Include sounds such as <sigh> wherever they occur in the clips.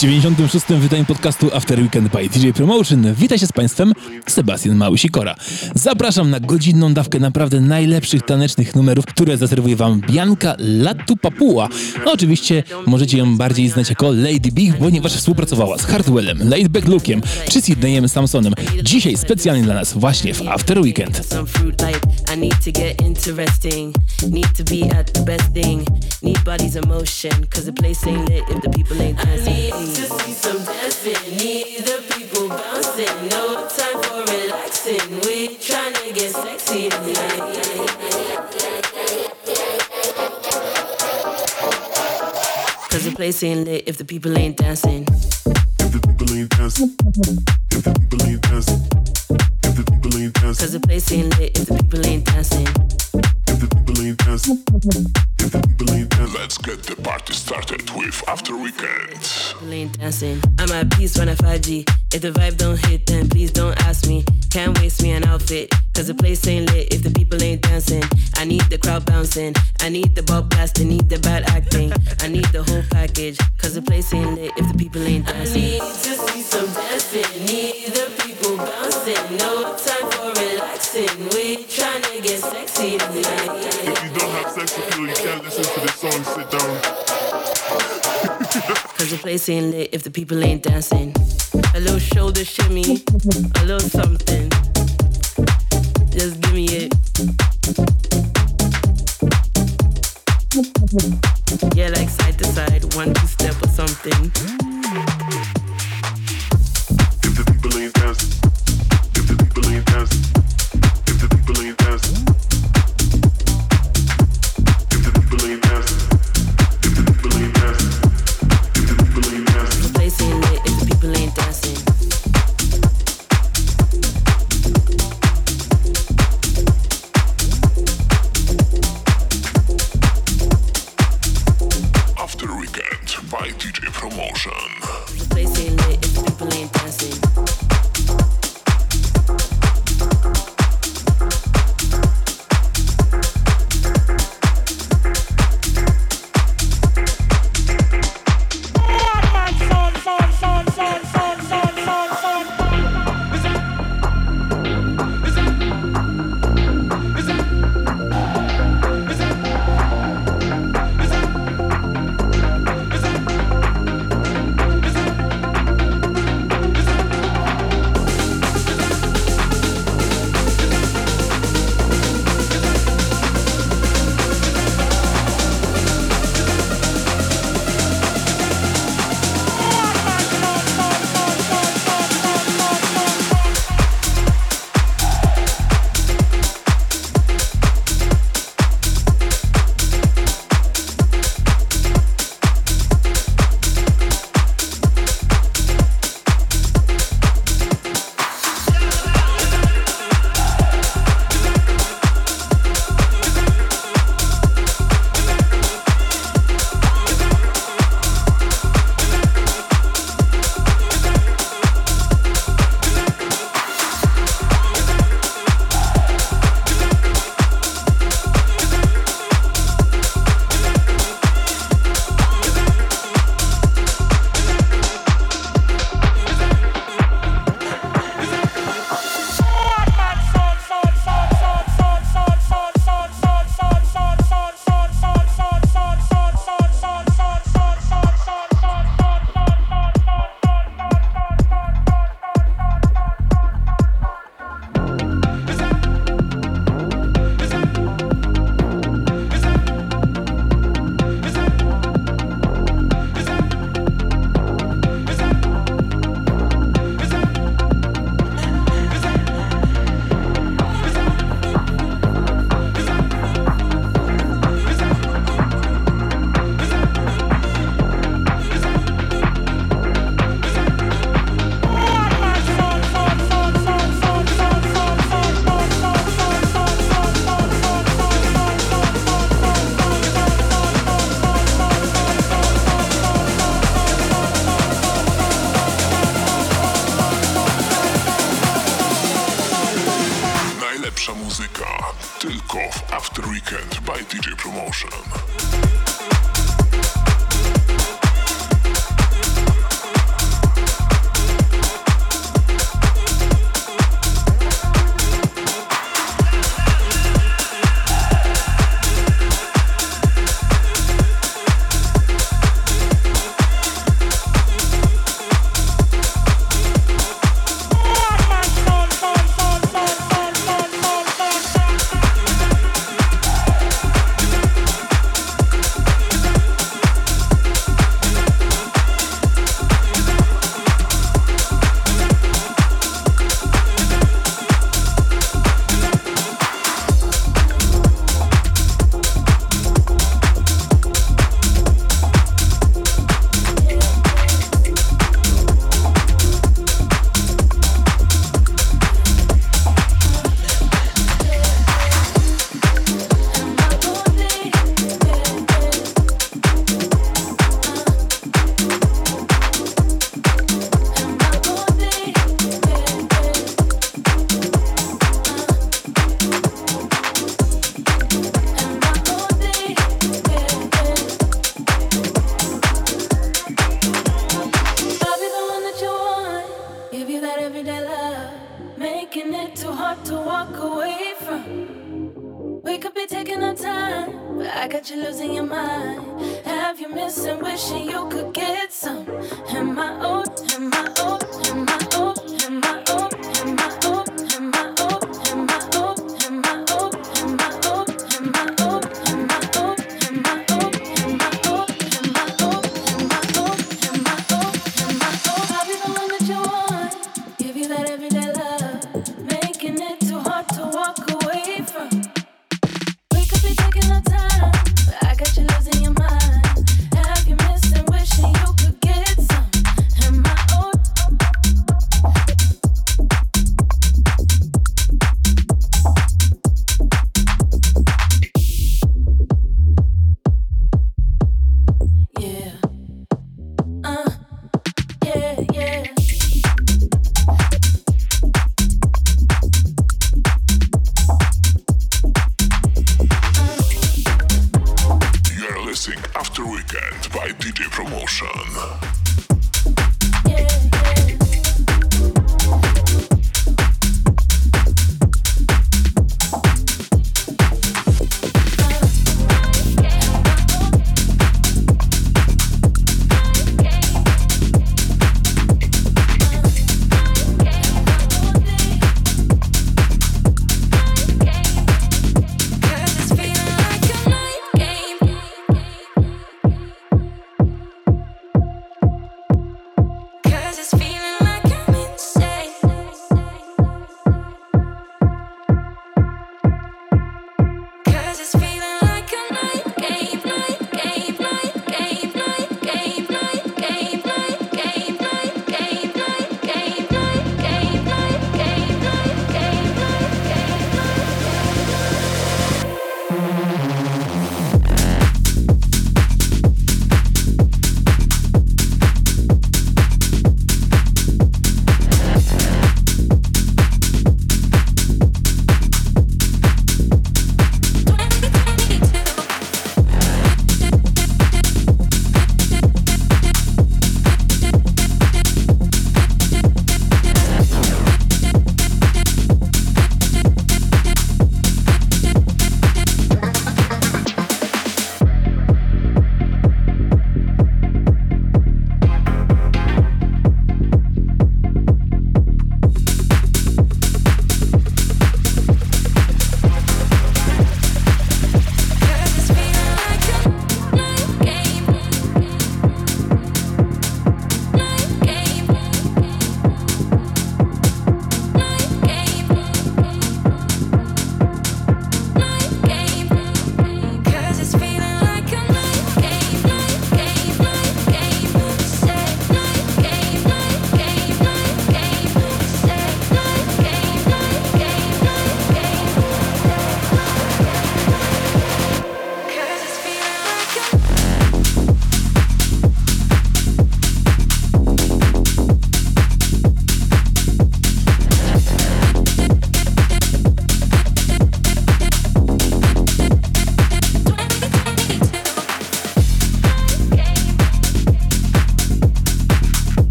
96. wydaniu podcastu After Weekend by DJ Promotion. Witaj się z Państwem, Sebastian Małysikora. Zapraszam na godzinną dawkę naprawdę najlepszych tanecznych numerów, które zaserwuje Wam Bianka Latu Papua. No, oczywiście możecie ją bardziej znać jako Lady Big, ponieważ współpracowała z Hardwellem, Laidback Lookiem czy Sydneyem Samsonem. Dzisiaj specjalnie dla nas właśnie w After Weekend. Need bodies cause the place ain't lit if the people ain't dancing. To see some dancing. Need the people bouncing. No time for relaxing. We trying to get sexy tonight. Cause the place ain't lit if the people ain't dancing. If the people ain't dancing. If the people ain't dancing. If the people ain't dancing. Cause the place ain't lit if the people ain't dancing. If the people ain't dancing. If the people ain't. Let's get the party started with After Weekend. dancing. I'm at peace when I 5G. If the vibe don't hit, then please don't ask me. Can't waste me an outfit. Cause the place ain't lit if the people ain't dancing. I need the crowd bouncing. I need the ball blasting. Need the bad acting. I need the whole package. Cause the place ain't lit if the people ain't dancing. I need to see some dancing. Need the people bouncing. No time for relaxing. We trying to get sexy tonight. Listen to this song. Sit down. <laughs> Cause the place ain't lit if the people ain't dancing. A little shoulder shimmy, a little something. Just give me it.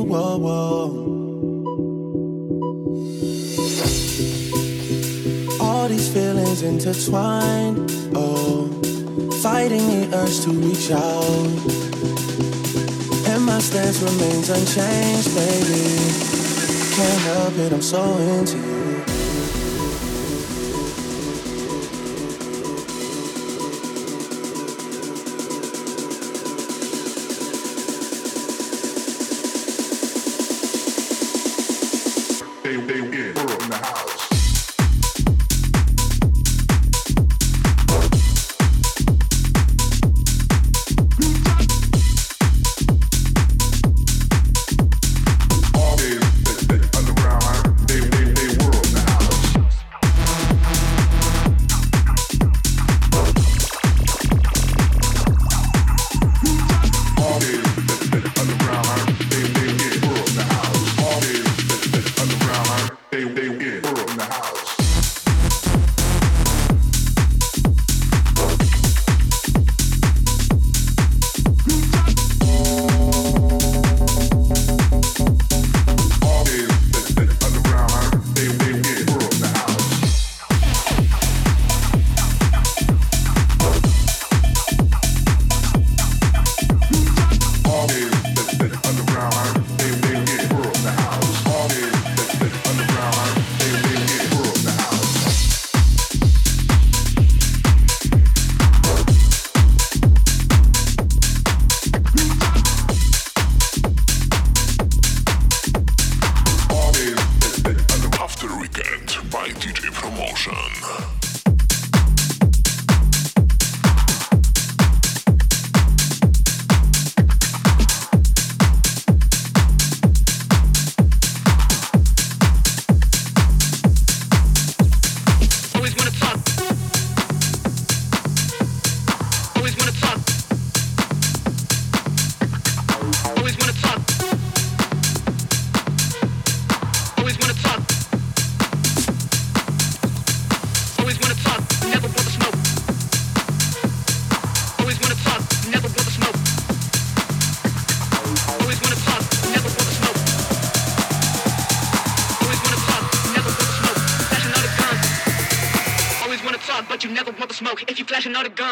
Whoa, whoa. All these feelings intertwined. Oh, fighting the urge to reach out. And my stance remains unchanged, baby. Can't help it, I'm so into you.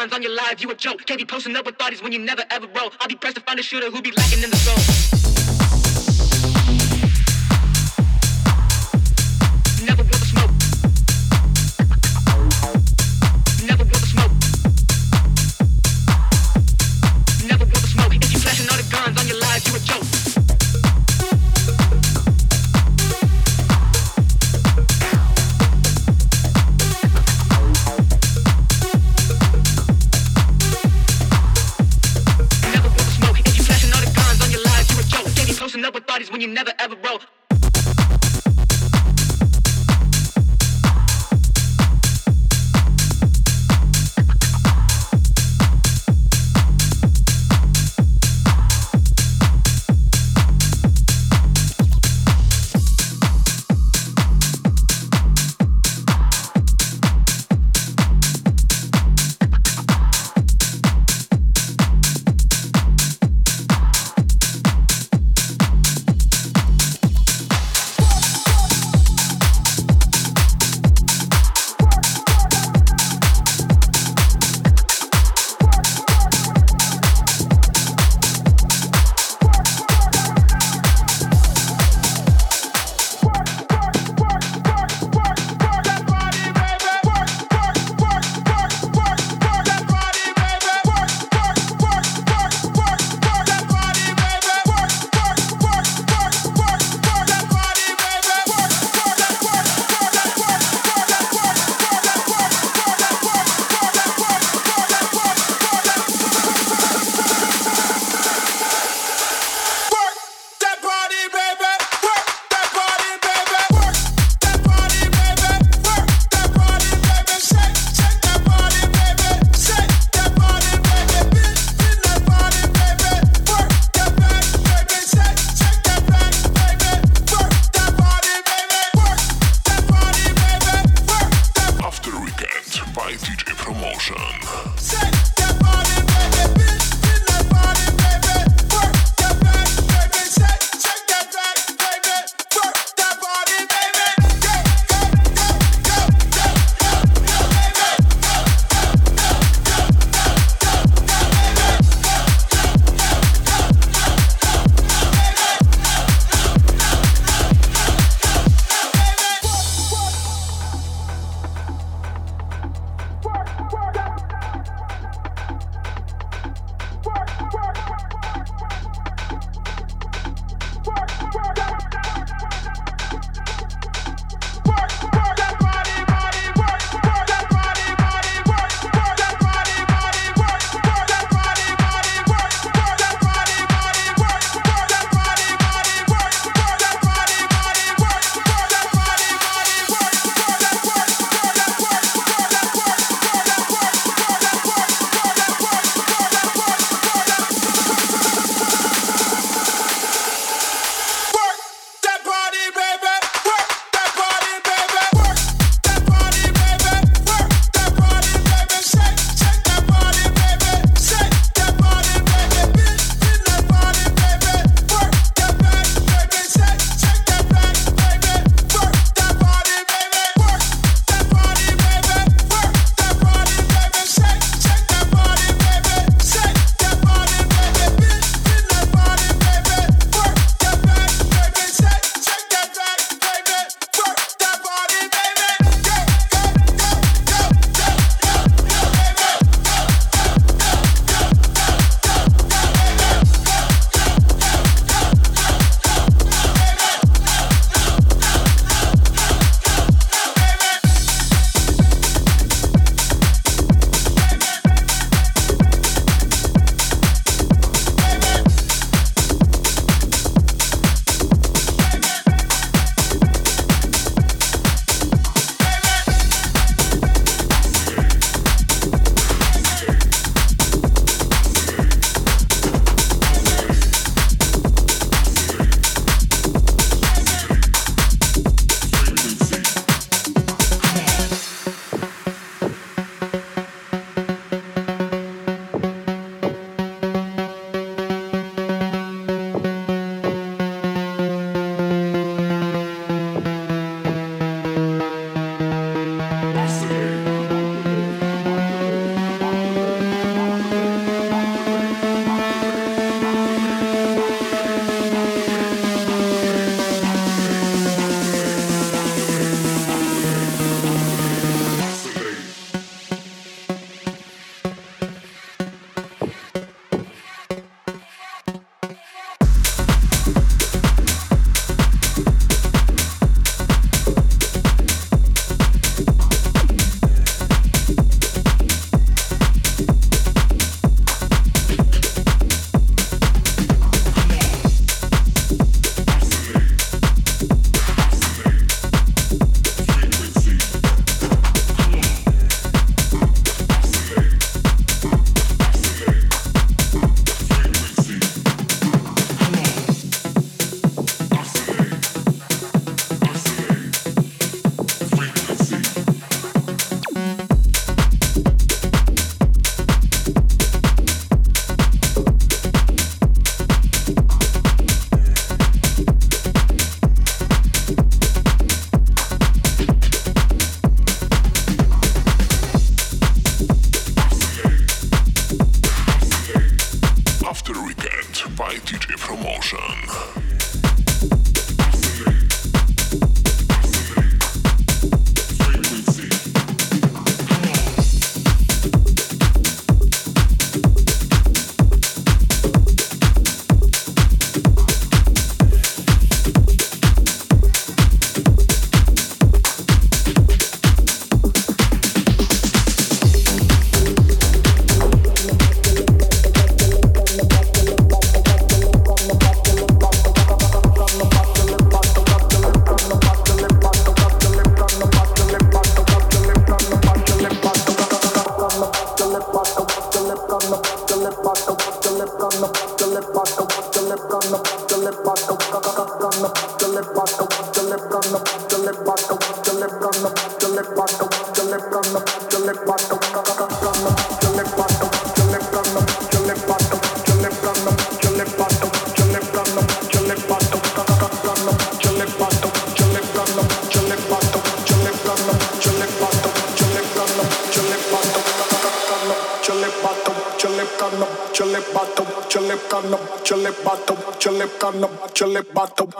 On your live, you a joke. Can't be posting up with thotties when you never ever roll. I'll be pressed to find a shooter who be lacking in the soul.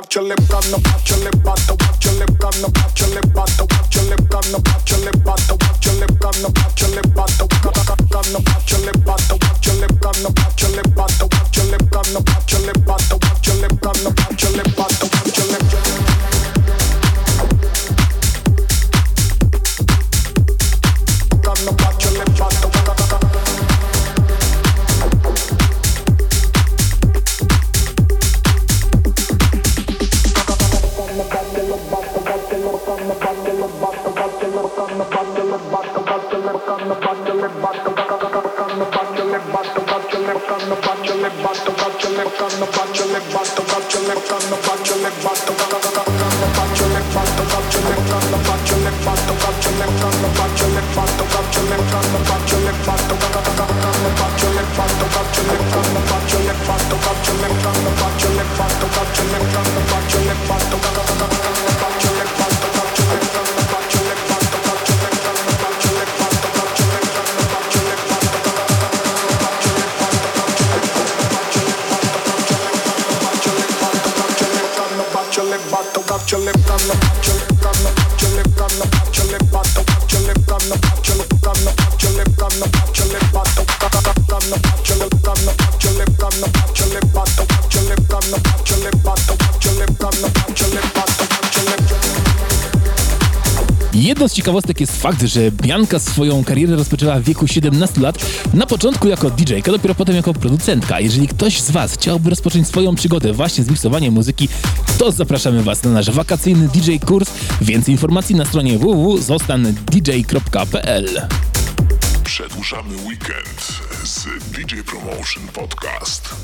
celebrando, celebrando. Chile pato, chile pato, chile pato. Jedną z ciekawostek jest fakt, że Bianka swoją karierę rozpoczęła w wieku 17 lat, na początku jako DJ-ka, dopiero potem jako producentka. Jeżeli ktoś z Was chciałby rozpocząć swoją przygodę właśnie z miksowaniem muzyki, to zapraszamy Was na nasz wakacyjny DJ kurs. Więcej informacji na stronie www.zostandj.pl Przedłużamy weekend z DJ Promotion Podcast.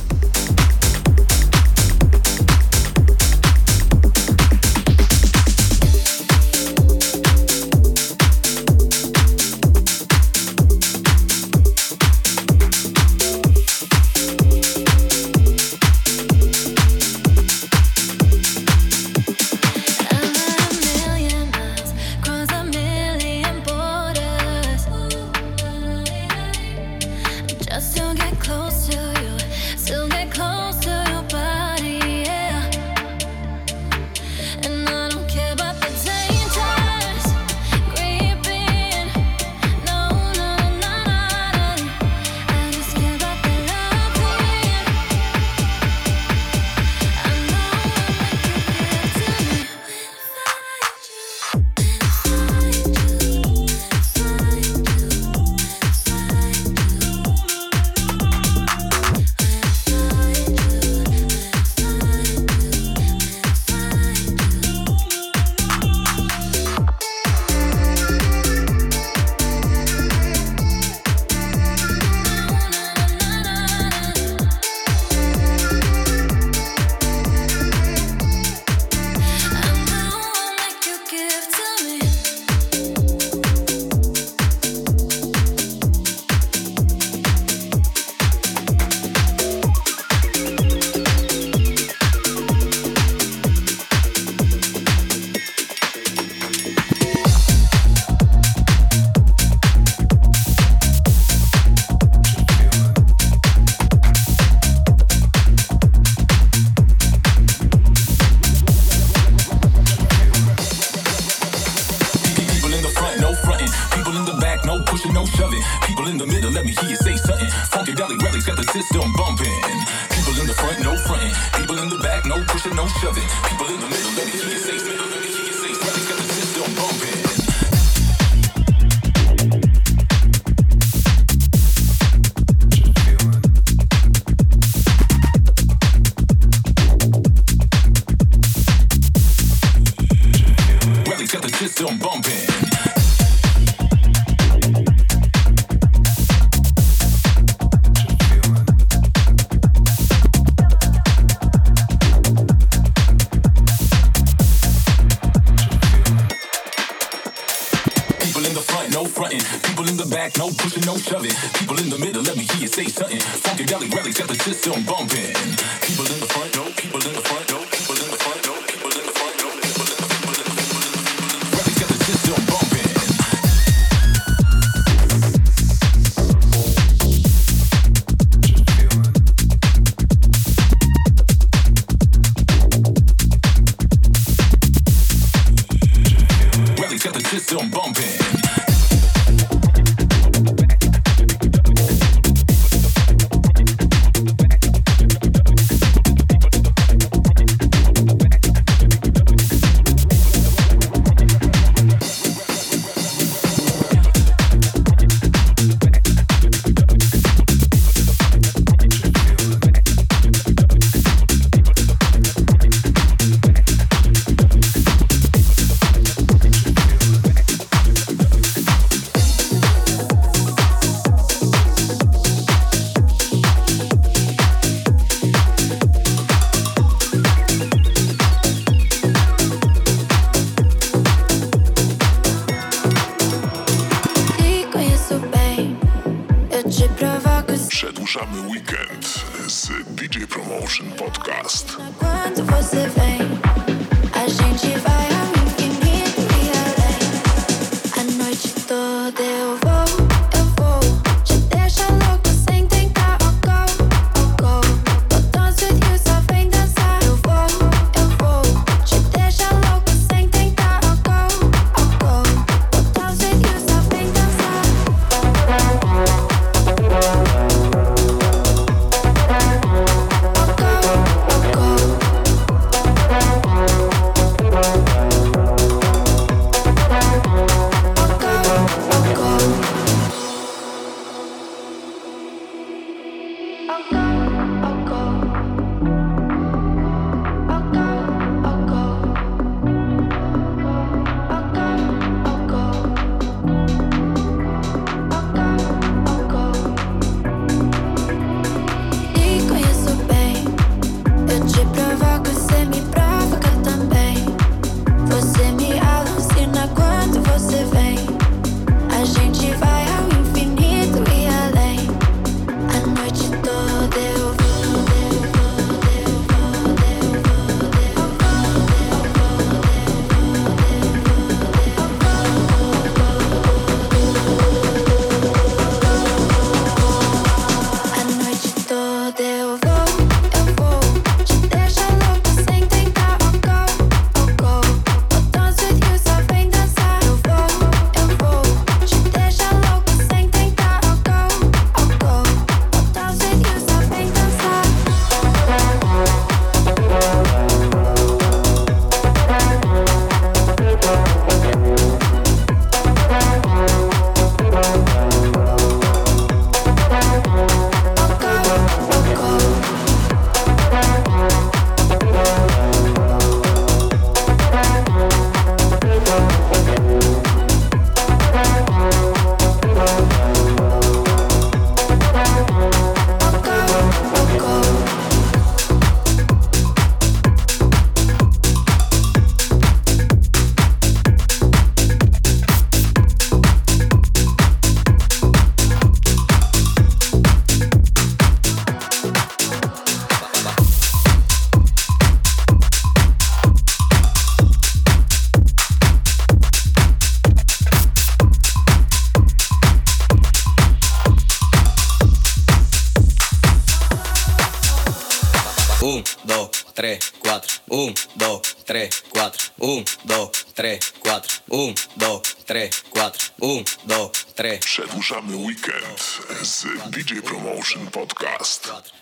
Podcast.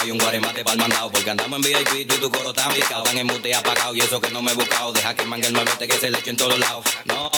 Que hay un guaremate para el mandado. Porque andamos en VIP, tú y tu coro tan picado. Están en mute apagado y eso que no me he buscado. Deja que mangue el nuevete que se le eche en todos lados. No.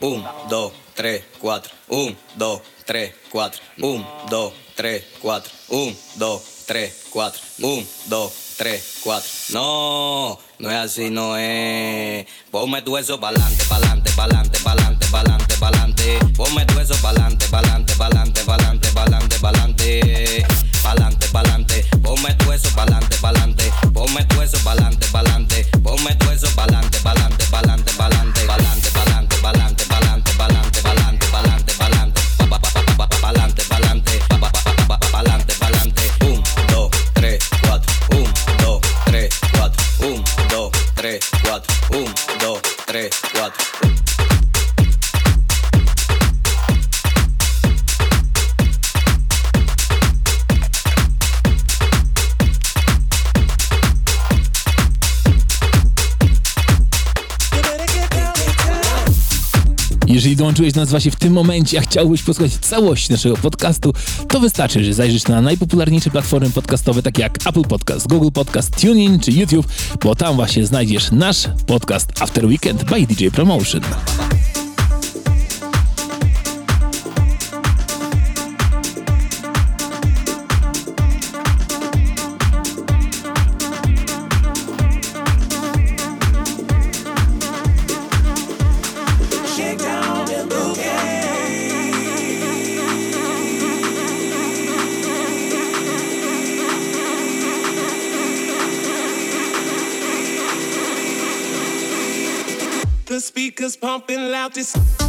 Un, dos, tres, cuatro. Un, dos, tres, cuatro. Un, dos, tres, cuatro. Un, dos, tres, cuatro. Un, dos, tres, cuatro. No, no es así, no es. Ponme tu eso pa'lante, pa'lante, pa'lante, pa'lante, pa'lante pa'lante. Ponme tu eso pa'lante, pa'lante, pa'lante, pa'lante, pa'lante, pa'lante. Pa'lante, pa'lante. Ponme tu eso pa'lante, pa'lante. Ponme tu eso pa'lante, pa'lante. Ponme tu eso pa'lante, pa'lante, pa'lante, pa'lante, Jeżeli dołączyłeś do nas właśnie w tym momencie, a chciałbyś posłuchać całości naszego podcastu, to wystarczy, że zajrzysz na najpopularniejsze platformy podcastowe, takie jak Apple Podcast, Google Podcast, TuneIn czy YouTube, bo tam właśnie znajdziesz nasz podcast After Weekend by DJ Promotion. Pumping loud. This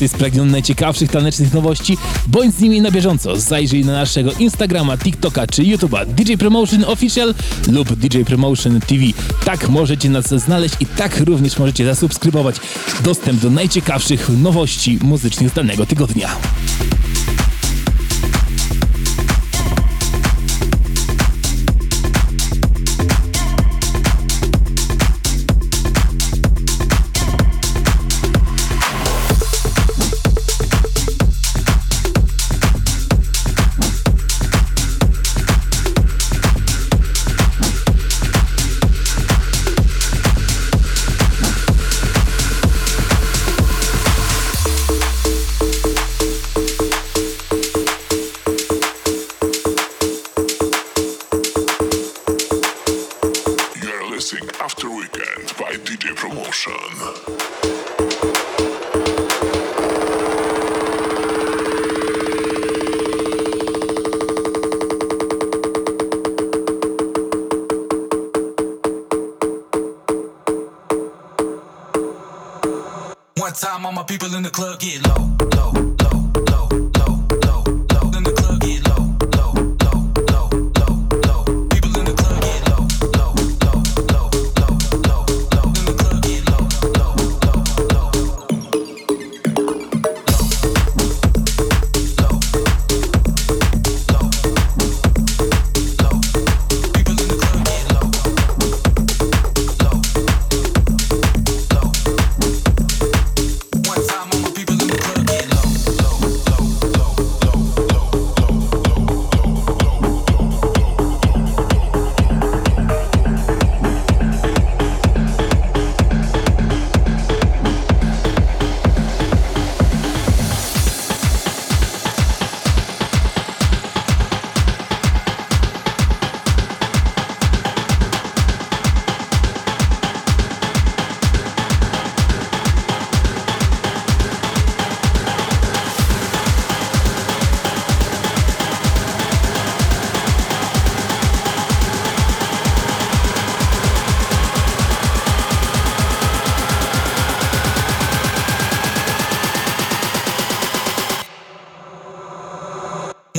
jesteś spragniony najciekawszych tanecznych nowości, bądź z nimi na bieżąco. Zajrzyj na naszego Instagrama, TikToka czy YouTube'a DJ Promotion Official lub DJ Promotion TV. Tak możecie nas znaleźć i tak również możecie zasubskrybować dostęp do najciekawszych nowości muzycznych z danego tygodnia.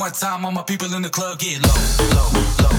Summertime, all my people in the club get low, low, low.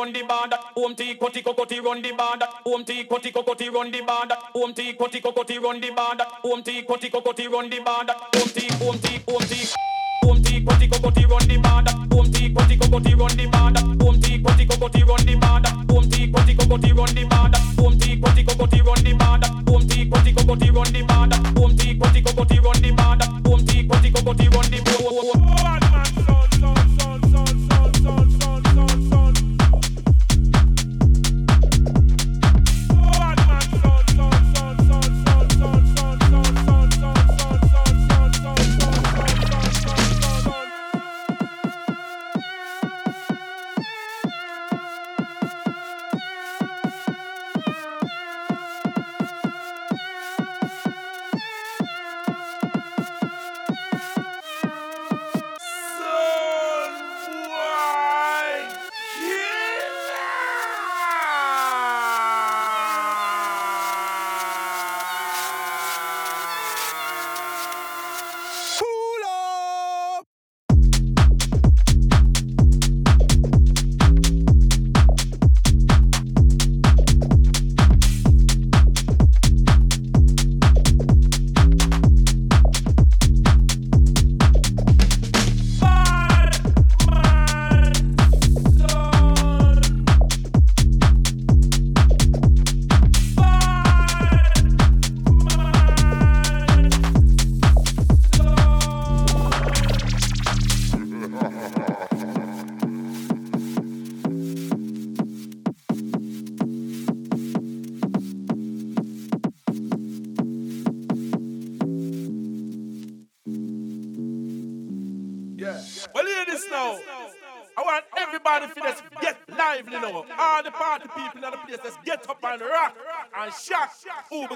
run the bar that home tea cotty cocotti run the bar that home tea cotty cocotti run the bar that home tea cotty cocotti run the bar that home tea cotty cocotti run the bar that home tea home tea home tea home tea cotty run the bar that home tea cotty cocotti run the bar that home tea cotty cocotti run the bar that home tea cotty cocotti run the bar that home tea cotty cocotti run the bar that home tea cotty cocotti run the bar that home tea cotty cocotti run the bar that home tea cotty run the bar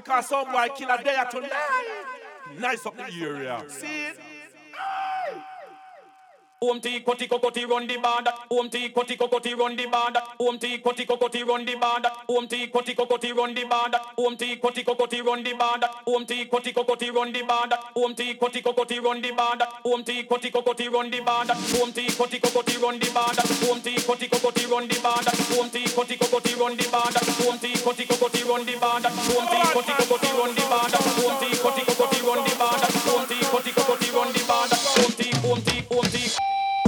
because some boy kill a day tonight. Nice up the area. See it? Home tea, koti kokoti run the band. Home tea, koti kokoti run the band. Home tea, koti kokoti run the band. Home tea, koti kokoti run the band. Home tea, koti kokoti run the band. Home tea, koti kokoti run the band. Home tea, koti kokoti run the band. Home tea, koti kokoti run the band. Home tea, koti kokoti run the band. Home tea, koti kokoti run the band. Home tea, koti kokoti run the band. Home tea, koti kokoti run the band. Home tea, koti kokoti run the band. Home tea, koti kokoti run the band. Home tea, koti kokoti run the band. Home tea, home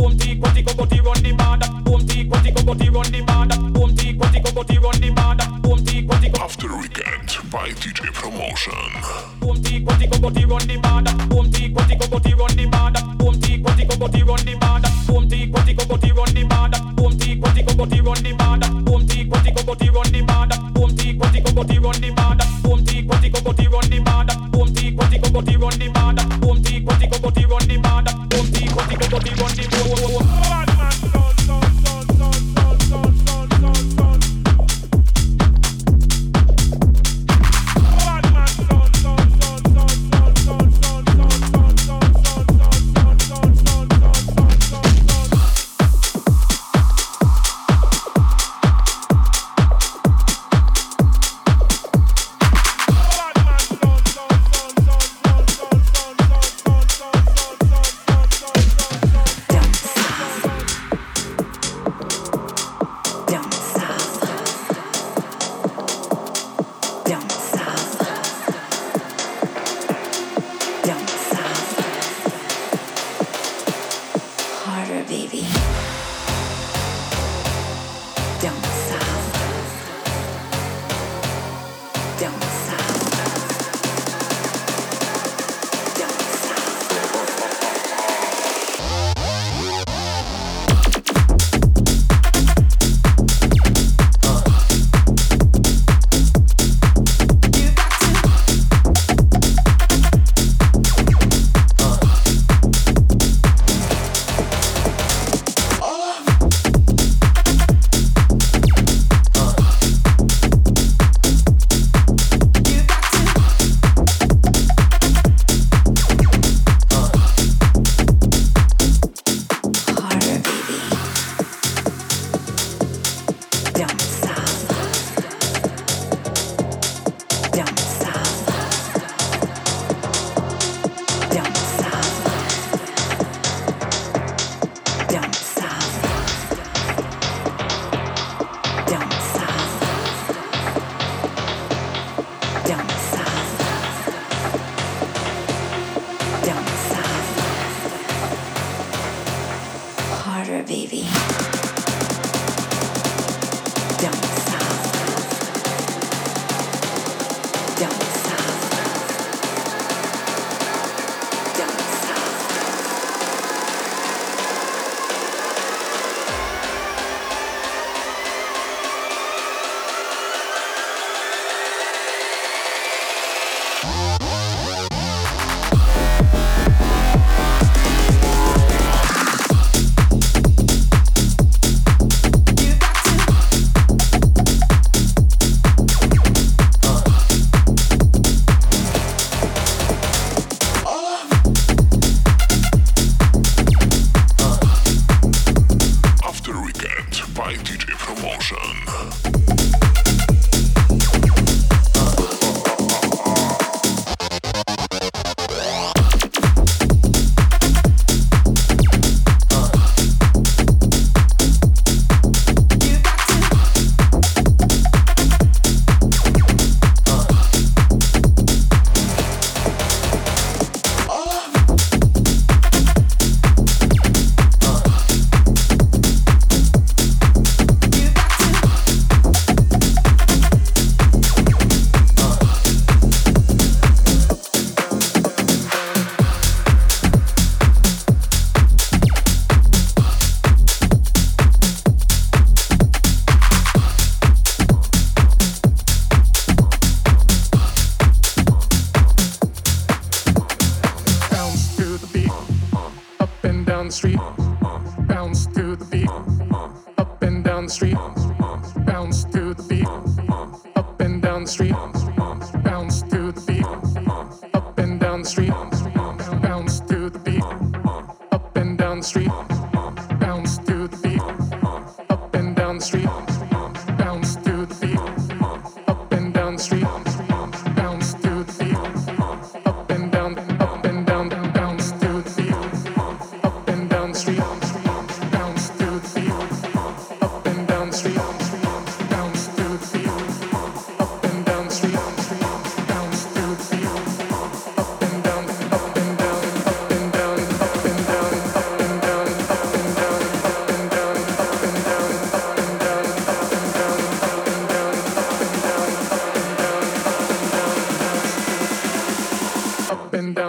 boom tee, quatty cocotti, run the. Boom cocotti, run the After weekend DJ Promotion. Cocky, cocky, run the road.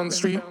Down the street,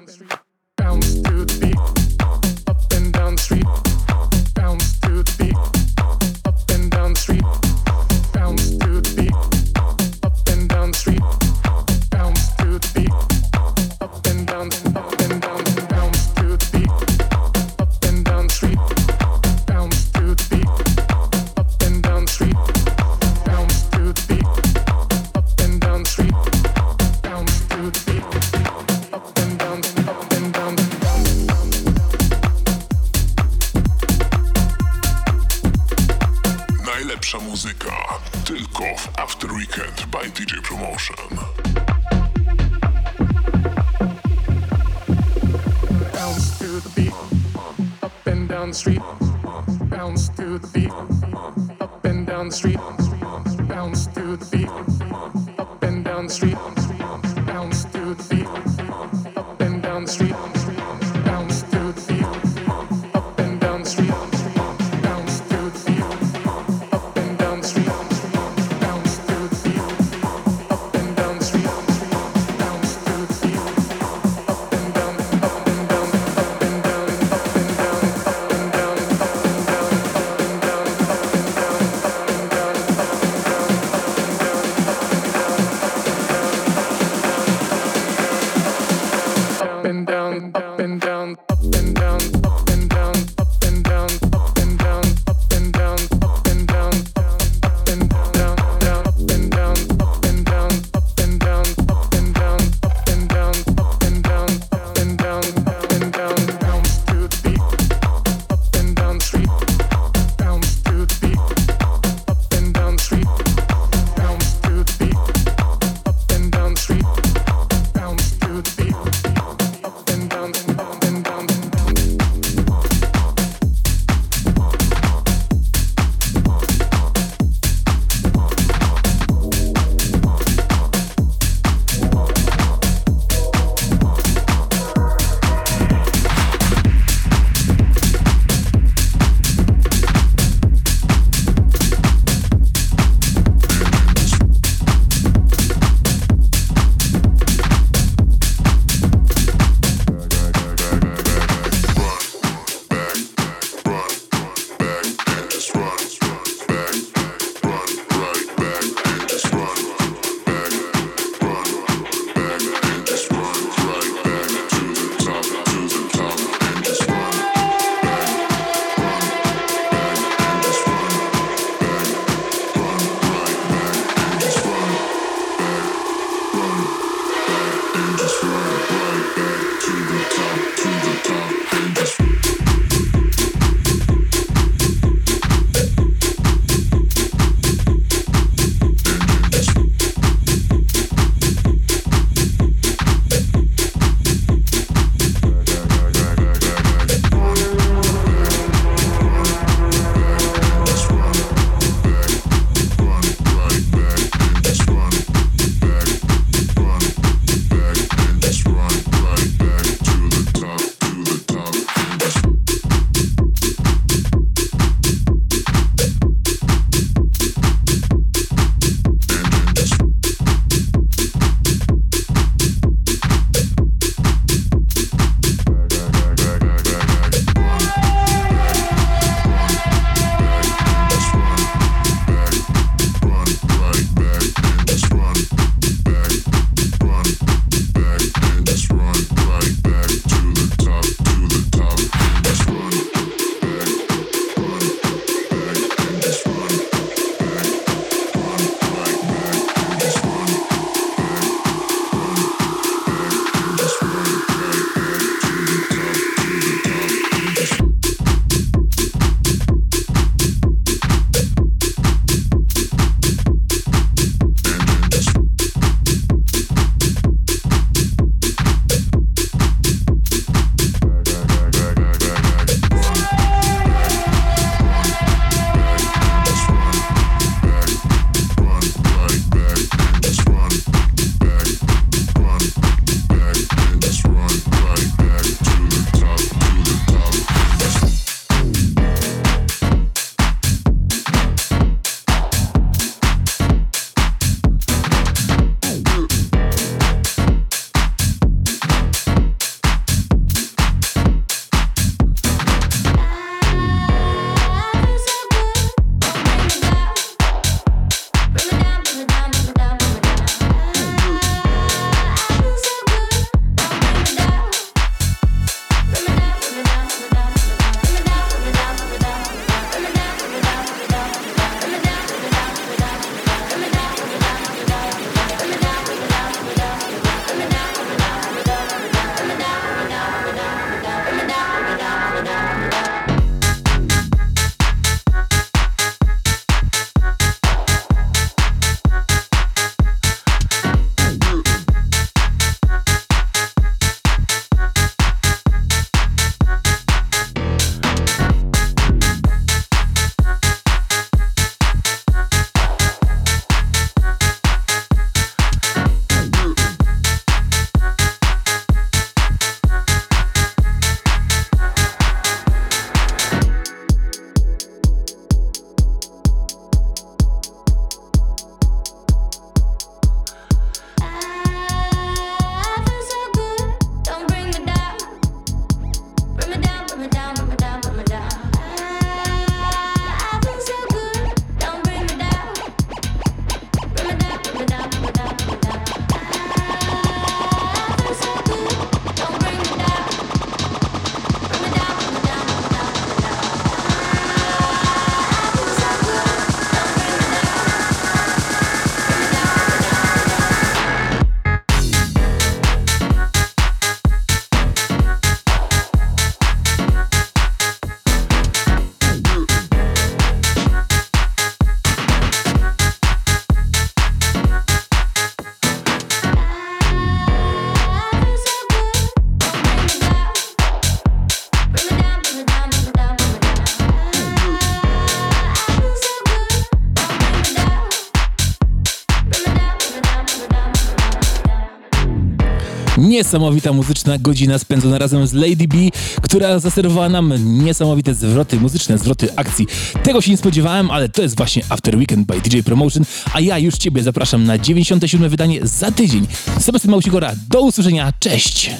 Niesamowita muzyczna godzina spędzona razem z Lady B, która zaserwowała nam niesamowite zwroty muzyczne, zwroty akcji. Tego się nie spodziewałem, ale to jest właśnie After Weekend by DJ Promotion, a ja już Ciebie zapraszam na 97 wydanie za tydzień. Sebastian Małsigora, do usłyszenia, cześć!